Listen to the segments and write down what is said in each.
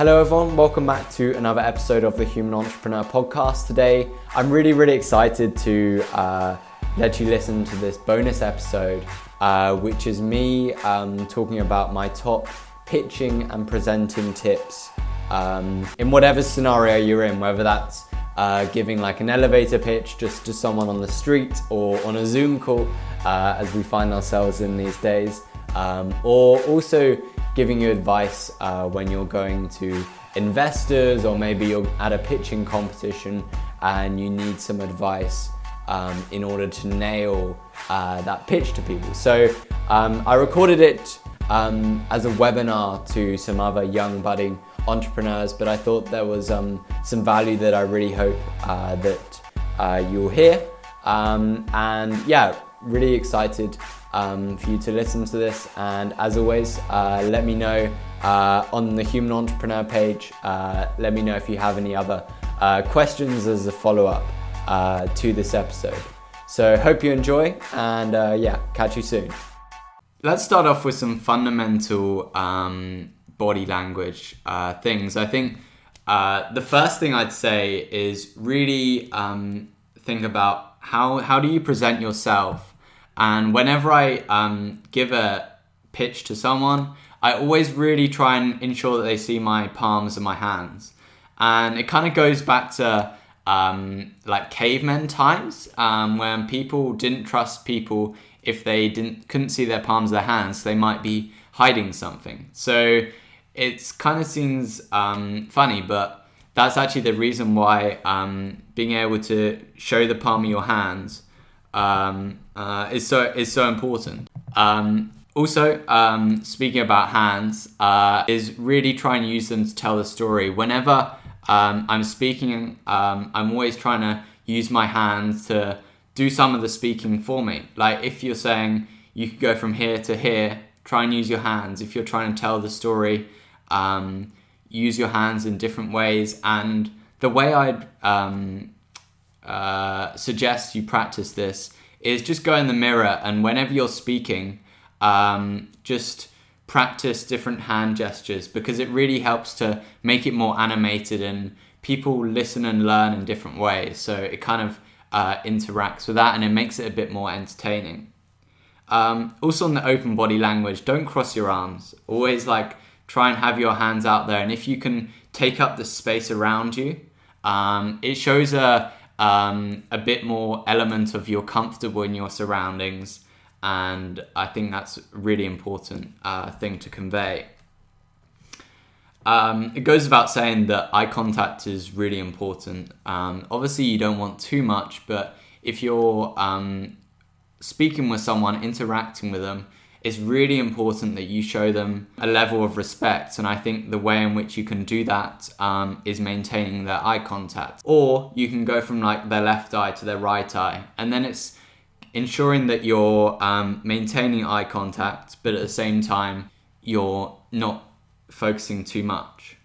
Hello, everyone. Welcome back to another episode of the Human Entrepreneur Podcast. Today, I'm really, really excited to uh, let you listen to this bonus episode, uh, which is me um, talking about my top pitching and presenting tips um, in whatever scenario you're in, whether that's uh, giving like an elevator pitch just to someone on the street or on a Zoom call, uh, as we find ourselves in these days, um, or also giving you advice uh, when you're going to investors or maybe you're at a pitching competition and you need some advice um, in order to nail uh, that pitch to people. So um, I recorded it um, as a webinar to some other young budding entrepreneurs, but I thought there was um, some value that I really hope uh, that uh, you'll hear. Um, and yeah, really excited um, for you to listen to this. And as always, uh, let me know uh, on the Human Entrepreneur page. Uh, let me know if you have any other uh, questions as a follow up uh, to this episode. So, hope you enjoy, and uh, yeah, catch you soon. Let's start off with some fundamental um, body language things. I think the first thing I'd say is really um, think about how, how do you present yourself and whenever I um, give a pitch to someone, I always really try and ensure that they see my palms and my hands. And it kind of goes back to um, like cavemen times um, when people didn't trust people if they didn't couldn't see their palms their hands, they might be hiding something. So it's kind of seems um, funny, but that's actually the reason why um, being able to show the palm of your hands um, uh, is so is so important. Um, also, um, speaking about hands, uh, is really trying to use them to tell the story. Whenever um, I'm speaking, um, I'm always trying to use my hands to do some of the speaking for me. Like if you're saying you could go from here to here, try and use your hands. If you're trying to tell the story, um, use your hands in different ways. And the way I'd um, uh, suggest you practice this is just go in the mirror and whenever you're speaking, um, just practice different hand gestures because it really helps to make it more animated and people listen and learn in different ways. So it kind of uh, interacts with that and it makes it a bit more entertaining. Um, also on the open body language, don't cross your arms. Always like try and have your hands out there, and if you can take up the space around you, um, it shows a um, a bit more element of you're comfortable in your surroundings, and I think that's really important uh, thing to convey. Um, it goes without saying that eye contact is really important. Um, obviously, you don't want too much, but if you're um, speaking with someone, interacting with them, it's really important that you show them a level of respect. And I think the way in which you can do that um, is maintaining their eye contact. Or you can go from like their left eye to their right eye. And then it's ensuring that you're um, maintaining eye contact, but at the same time, you're not focusing too much.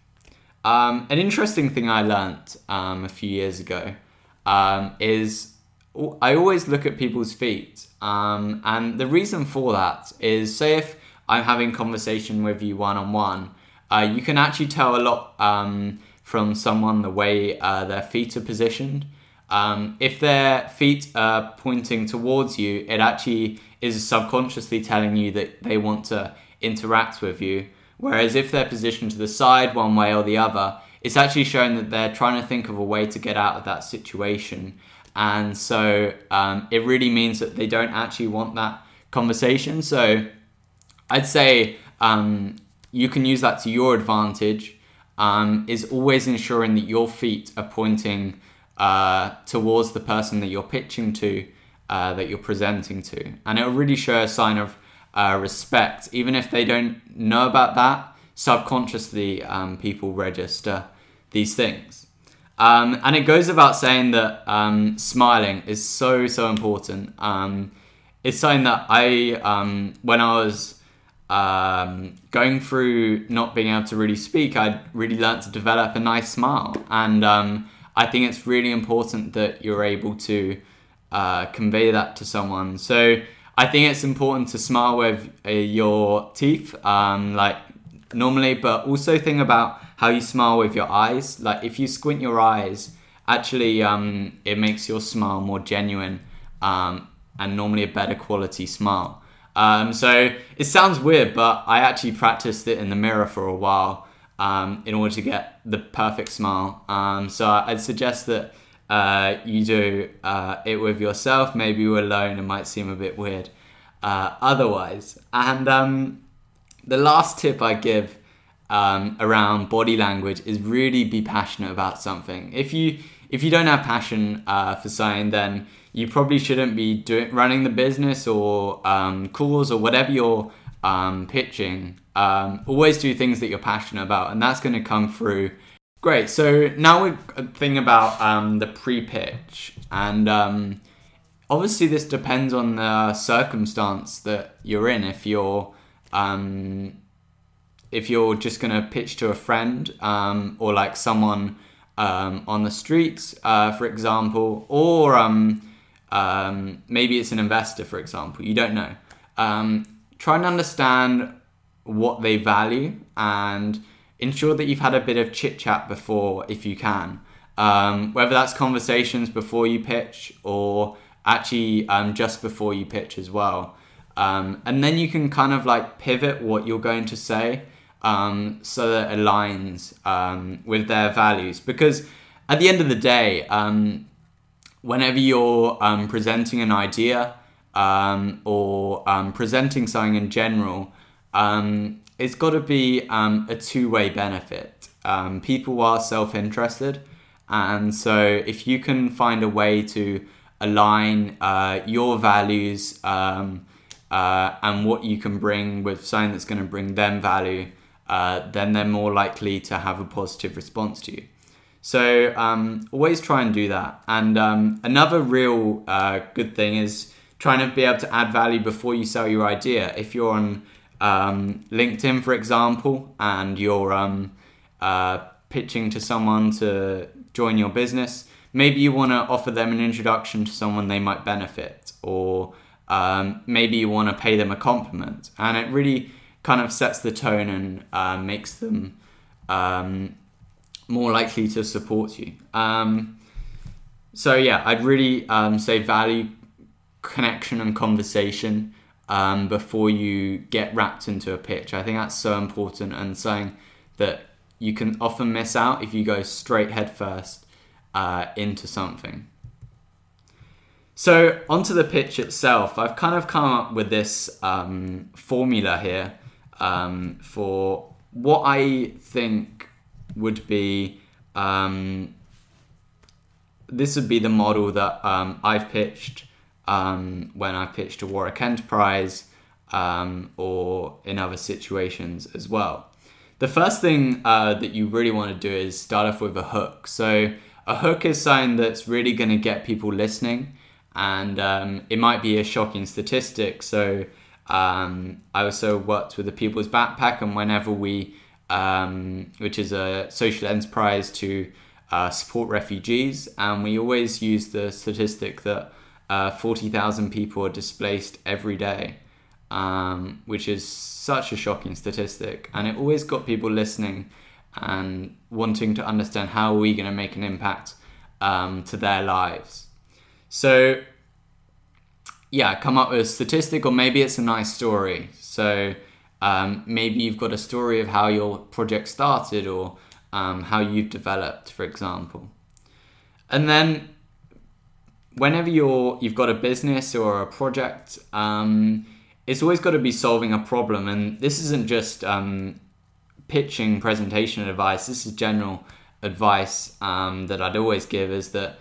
Um, an interesting thing I learnt um, a few years ago um, is I always look at people's feet, um, and the reason for that is, say if I'm having conversation with you one on one, you can actually tell a lot um, from someone the way uh, their feet are positioned. Um, if their feet are pointing towards you, it actually is subconsciously telling you that they want to interact with you. Whereas if they're positioned to the side, one way or the other, it's actually showing that they're trying to think of a way to get out of that situation and so um, it really means that they don't actually want that conversation. So I'd say um, you can use that to your advantage. Um, is always ensuring that your feet are pointing uh, towards the person that you're pitching to, uh, that you're presenting to, and it'll really show a sign of uh, respect, even if they don't know about that. Subconsciously, um, people register these things. Um, and it goes about saying that um, smiling is so, so important. Um, it's something that I, um, when I was um, going through not being able to really speak, I really learned to develop a nice smile. And um, I think it's really important that you're able to uh, convey that to someone. So I think it's important to smile with uh, your teeth, like normally, but also think about how you smile with your eyes. Like if you squint your eyes, actually, um, it makes your smile more genuine um, and normally a better quality smile. Um, so it sounds weird, but I actually practiced it in the mirror for a while um, in order to get the perfect smile. Um, so I'd suggest that uh, you do uh, it with yourself. Maybe you're alone, it might seem a bit weird uh, otherwise. And um, the last tip I give um, around body language is really be passionate about something. If you if you don't have passion uh, for something, then you probably shouldn't be doing running the business or um, calls or whatever you're um, pitching. Um, always do things that you're passionate about, and that's going to come through. Great. So now we're thinking about um, the pre-pitch, and um, obviously this depends on the circumstance that you're in. If you're um, if you're just to pitch to a friend um, or like someone um, on the streets, uh, for example, or um, um, maybe it's an investor, for example, you don't know. Um, try and understand what they value and ensure that you've had a bit of chit chat before if you can. Whether that's conversations before you pitch or actually just before you pitch as well. Um, and then you can kind of like pivot what you're going to say um, so that it aligns um, with their values. Because at the end of the day, um, whenever you're um, presenting an idea or presenting something in general, it's got to be a two way benefit. people are self interested. And so if you can find a way to align uh, your values um, uh, and what you can bring with something that's going to bring them value, uh, then they're more likely to have a positive response to you. So um, always try and do that. And um, another real uh, good thing is trying to be able to add value before you sell your idea. If you're on um, LinkedIn, for example, and you're um, uh, pitching to someone to join your business, maybe you want to offer them an introduction to someone they might benefit, or um, maybe you want to pay them a compliment. And it really kind of sets the tone and uh, makes them um, more likely to support you. Um, so, yeah, I'd really um, say value connection and conversation um, before you get wrapped into a pitch. I think that's so important and something that you can often miss out if you go straight head first uh, into something. So, onto the pitch itself, I've kind of come up with this um, formula here um, for what I think would be. Um, this would be the model that um, I've pitched um, when I pitched a Warwick Enterprise um, or in other situations as well. The first thing uh, that you really want to do is start off with a hook. So, a hook is something that's really going to get people listening, and um, it might be a shocking statistic. So um, I also worked with the People's Backpack, and whenever we, um, which is a social enterprise to uh, support refugees, and we always use the statistic that uh, 40,000 people are displaced every day, um, which is such a shocking statistic, and it always got people listening and wanting to understand how are we going to make an impact um, to their lives. So, yeah, come up with a statistic, or maybe it's a nice story. So, um, maybe you've got a story of how your project started or um, how you've developed, for example. And then, whenever you're you've got a business or a project, um, it's always got to be solving a problem. And this isn't just um, pitching presentation advice, this is general advice um, that I'd always give is that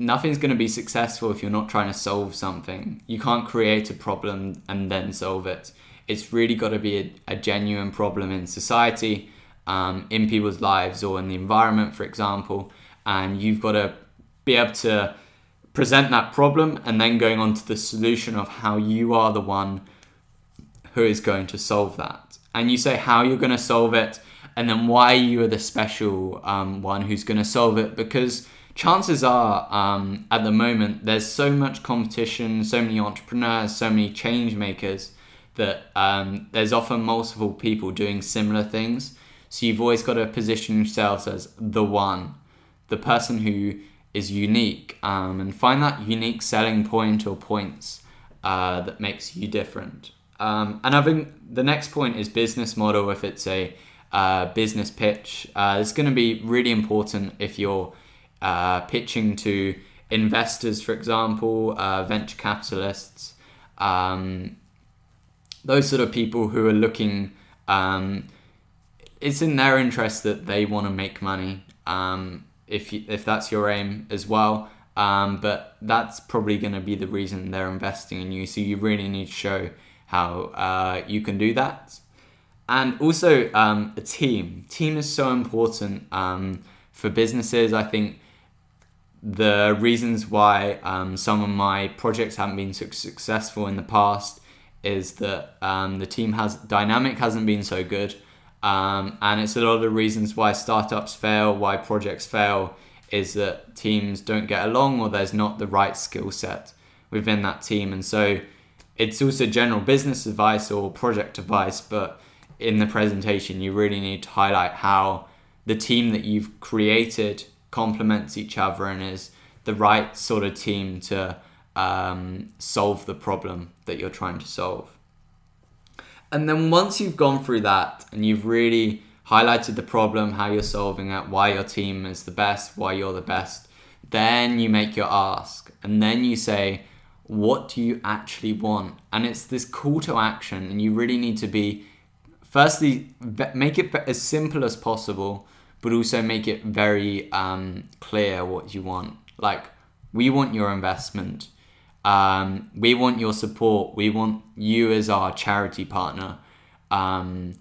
nothing's going to be successful if you're not trying to solve something. You can't create a problem and then solve it. It's really got to be a, a genuine problem in society, um, in people's lives, or in the environment, for example. And you've got to be able to present that problem and then going on to the solution of how you are the one who is going to solve that and you say how you're going to solve it and then why you are the special um, one who's going to solve it because chances are um, at the moment there's so much competition so many entrepreneurs so many change makers that um, there's often multiple people doing similar things. So you've always got to position yourselves as the one, the person who is unique, um, and find that unique selling point or points uh, that makes you different. Um, and I think the next point is business model. If it's a uh, business pitch, uh, it's going to be really important if you're uh, pitching to investors, for example, uh, venture capitalists, um, those sort of people who are looking. Um, it's in their interest that they want to make money. Um, if you, if that's your aim as well. Um, but that's probably going to be the reason they're investing in you. So you really need to show how uh, you can do that. And also um, a team. Team is so important um, for businesses. I think the reasons why um, some of my projects haven't been so successful in the past is that um, the team has dynamic hasn't been so good. Um, and it's a lot of the reasons why startups fail, why projects fail, is that teams don't get along or there's not the right skill set within that team. And so it's also general business advice or project advice, but in the presentation, you really need to highlight how the team that you've created complements each other and is the right sort of team to um, solve the problem that you're trying to solve. And then once you've gone through that and you've really highlighted the problem, how you're solving it, why your team is the best, why you're the best, then you make your ask. And then you say, what do you actually want? And it's this call to action, and you really need to be, firstly, make it as simple as possible, but also make it very um, clear what you want. Like, we want your investment um, we want your support. We want you as our charity partner. Um,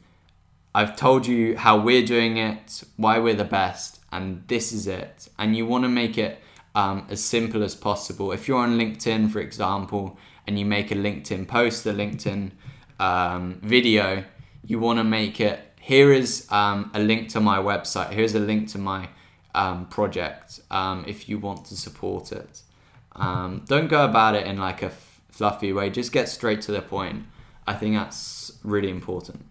I've told you how we're doing it, why we're the best, and this is it. And you want to make it um, as simple as possible. If you're on LinkedIn, for example, and you make a LinkedIn post, a LinkedIn um, video, you want to make it here is um, a link to my website, here's a link to my um, project if you want to support it. Um, don't go about it in like a f- fluffy way. Just get straight to the point. I think that's really important.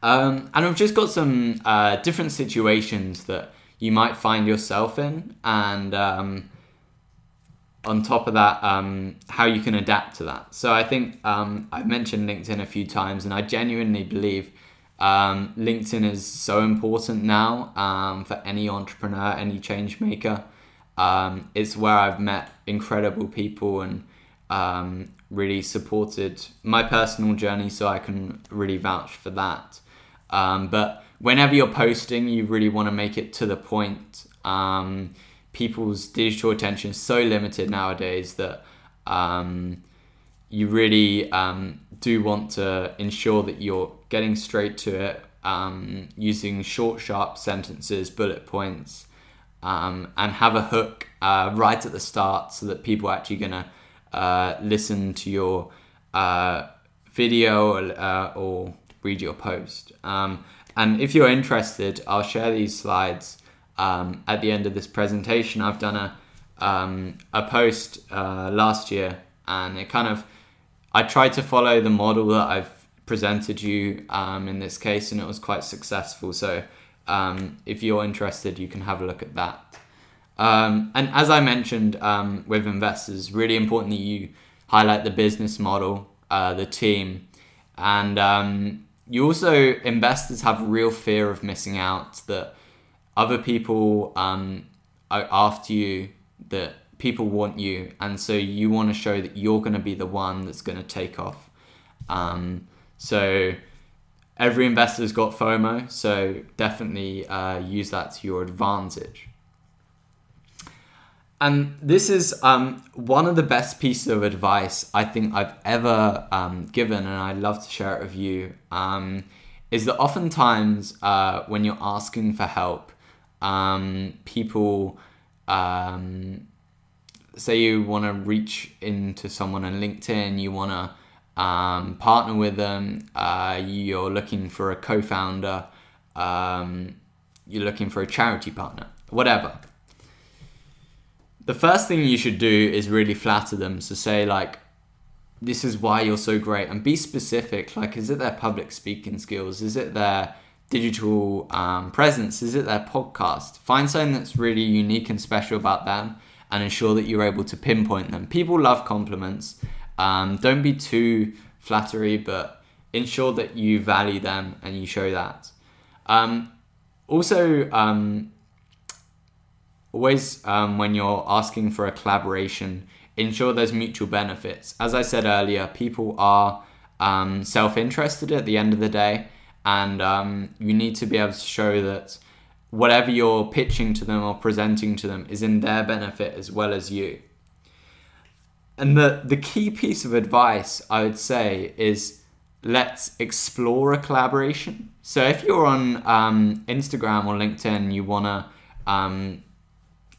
Um, and I've just got some uh, different situations that you might find yourself in, and um, on top of that, um, how you can adapt to that. So I think um, I've mentioned LinkedIn a few times, and I genuinely believe um, LinkedIn is so important now um, for any entrepreneur, any change maker. Um, it's where I've met incredible people and um, really supported my personal journey, so I can really vouch for that. Um, but whenever you're posting, you really want to make it to the point. Um, people's digital attention is so limited nowadays that you really um, do want to ensure that you're getting straight to it, using short, sharp sentences, bullet points um, and have a hook uh, right at the start so that people are actually going to uh, listen to your uh, video or, uh, or, read your post. Um, and if you're interested, I'll share these slides um, at the end of this presentation. I've done a, um, a post uh, last year and it kind of, I tried to follow the model that I've presented you um, in this case and it was quite successful. So um, if you're interested, you can have a look at that. Um, and as I mentioned um, with investors, really important that you highlight the business model, uh, the team, and um, you also investors have real fear of missing out that other people um, are after you, that people want you, and so you want to show that you're going to be the one that's going to take off. Um, so every investor's got FOMO, so definitely uh, use that to your advantage. And this is um, one of the best pieces of advice I think I've ever um, given, and I'd love to share it with you. Um, is that oftentimes uh, when you're asking for help, um, people um, say you want to reach into someone on LinkedIn, you want to um, partner with them, uh, you're looking for a co founder, um, you're looking for a charity partner, whatever. The first thing you should do is really flatter them. So say, like, this is why you're so great and be specific like is it their public speaking skills is it their digital um, presence is it their podcast find something that's really unique and special about them and ensure that you're able to pinpoint them. People love compliments. Um, don't be too flattery but ensure that you value them and you show that. Um, also um, always um, when you're asking for a collaboration ensure there's mutual benefits. As I said earlier, people are um, self interested at the end of the day, and um, you need to be able to show that whatever you're pitching to them or presenting to them is in their benefit as well as you. And the, the key piece of advice I would say is let's explore a collaboration. So if you're on um, Instagram or LinkedIn, you want to um,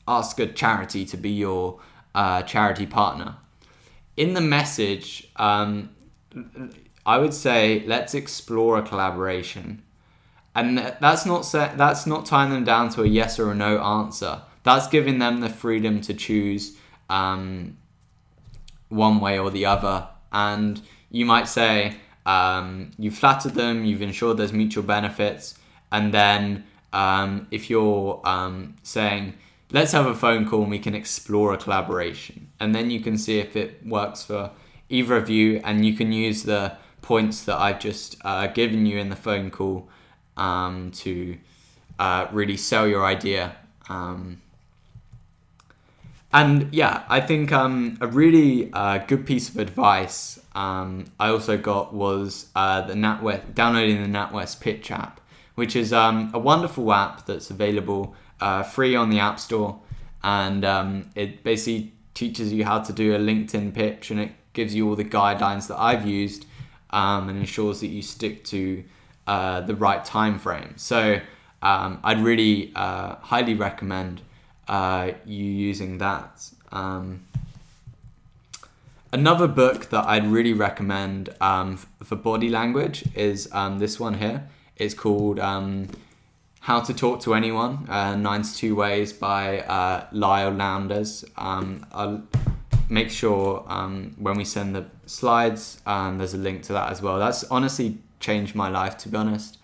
ask a charity to be your uh, charity partner. In the message, um, I would say let's explore a collaboration, and that's not that's not tying them down to a yes or a no answer. That's giving them the freedom to choose um, one way or the other. And you might say um, you've flattered them, you've ensured there's mutual benefits, and then um, if you're um, saying let's have a phone call and we can explore a collaboration. And then you can see if it works for either of you, and you can use the points that I've just uh, given you in the phone call um, to uh, really sell your idea. Um, and yeah, I think um, a really uh, good piece of advice um, I also got was uh, the NatWest downloading the NatWest Pitch app, which is um, a wonderful app that's available uh, free on the App Store, and um, it basically teaches you how to do a LinkedIn pitch, and it gives you all the guidelines that I've used, and ensures that you stick to uh, the right time frame. So um, I'd really uh, highly recommend uh, you using that. Um, another book that I'd really recommend um, for body language is um, this one here. It's called how to Talk to Anyone, uh, 92 Ways by uh, Leil Lowndes. Um, I'll make sure um, when we send the slides, um, there's a link to that as well. That's honestly changed my life, to be honest,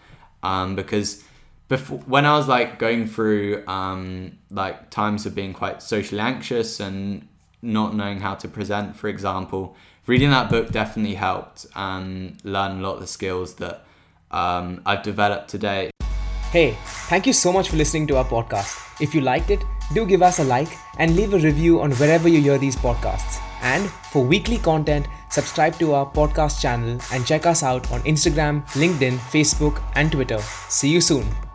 um, because before when I was like going through um, like times of being quite socially anxious and not knowing how to present, for example, reading that book definitely helped and learn a lot of the skills that um, I've developed today. Hey, thank you so much for listening to our podcast. If you liked it, do give us a like and leave a review on wherever you hear these podcasts. And for weekly content, subscribe to our podcast channel and check us out on Instagram, LinkedIn, Facebook, and Twitter. See you soon.